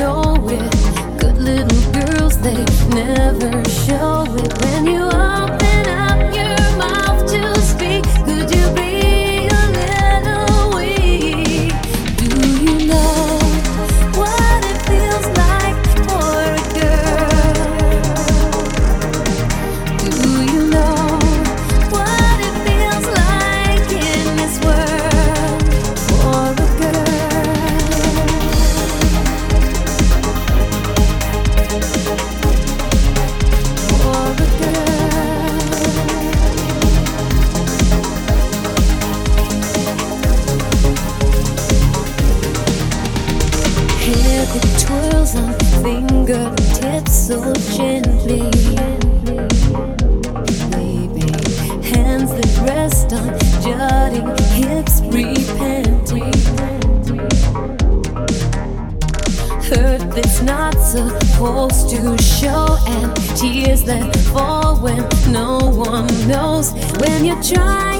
know it. Good little girls, they never show it when you are. jutting hips, repenting. Hurt that's not supposed to show, and tears that fall when no one knows when you're trying.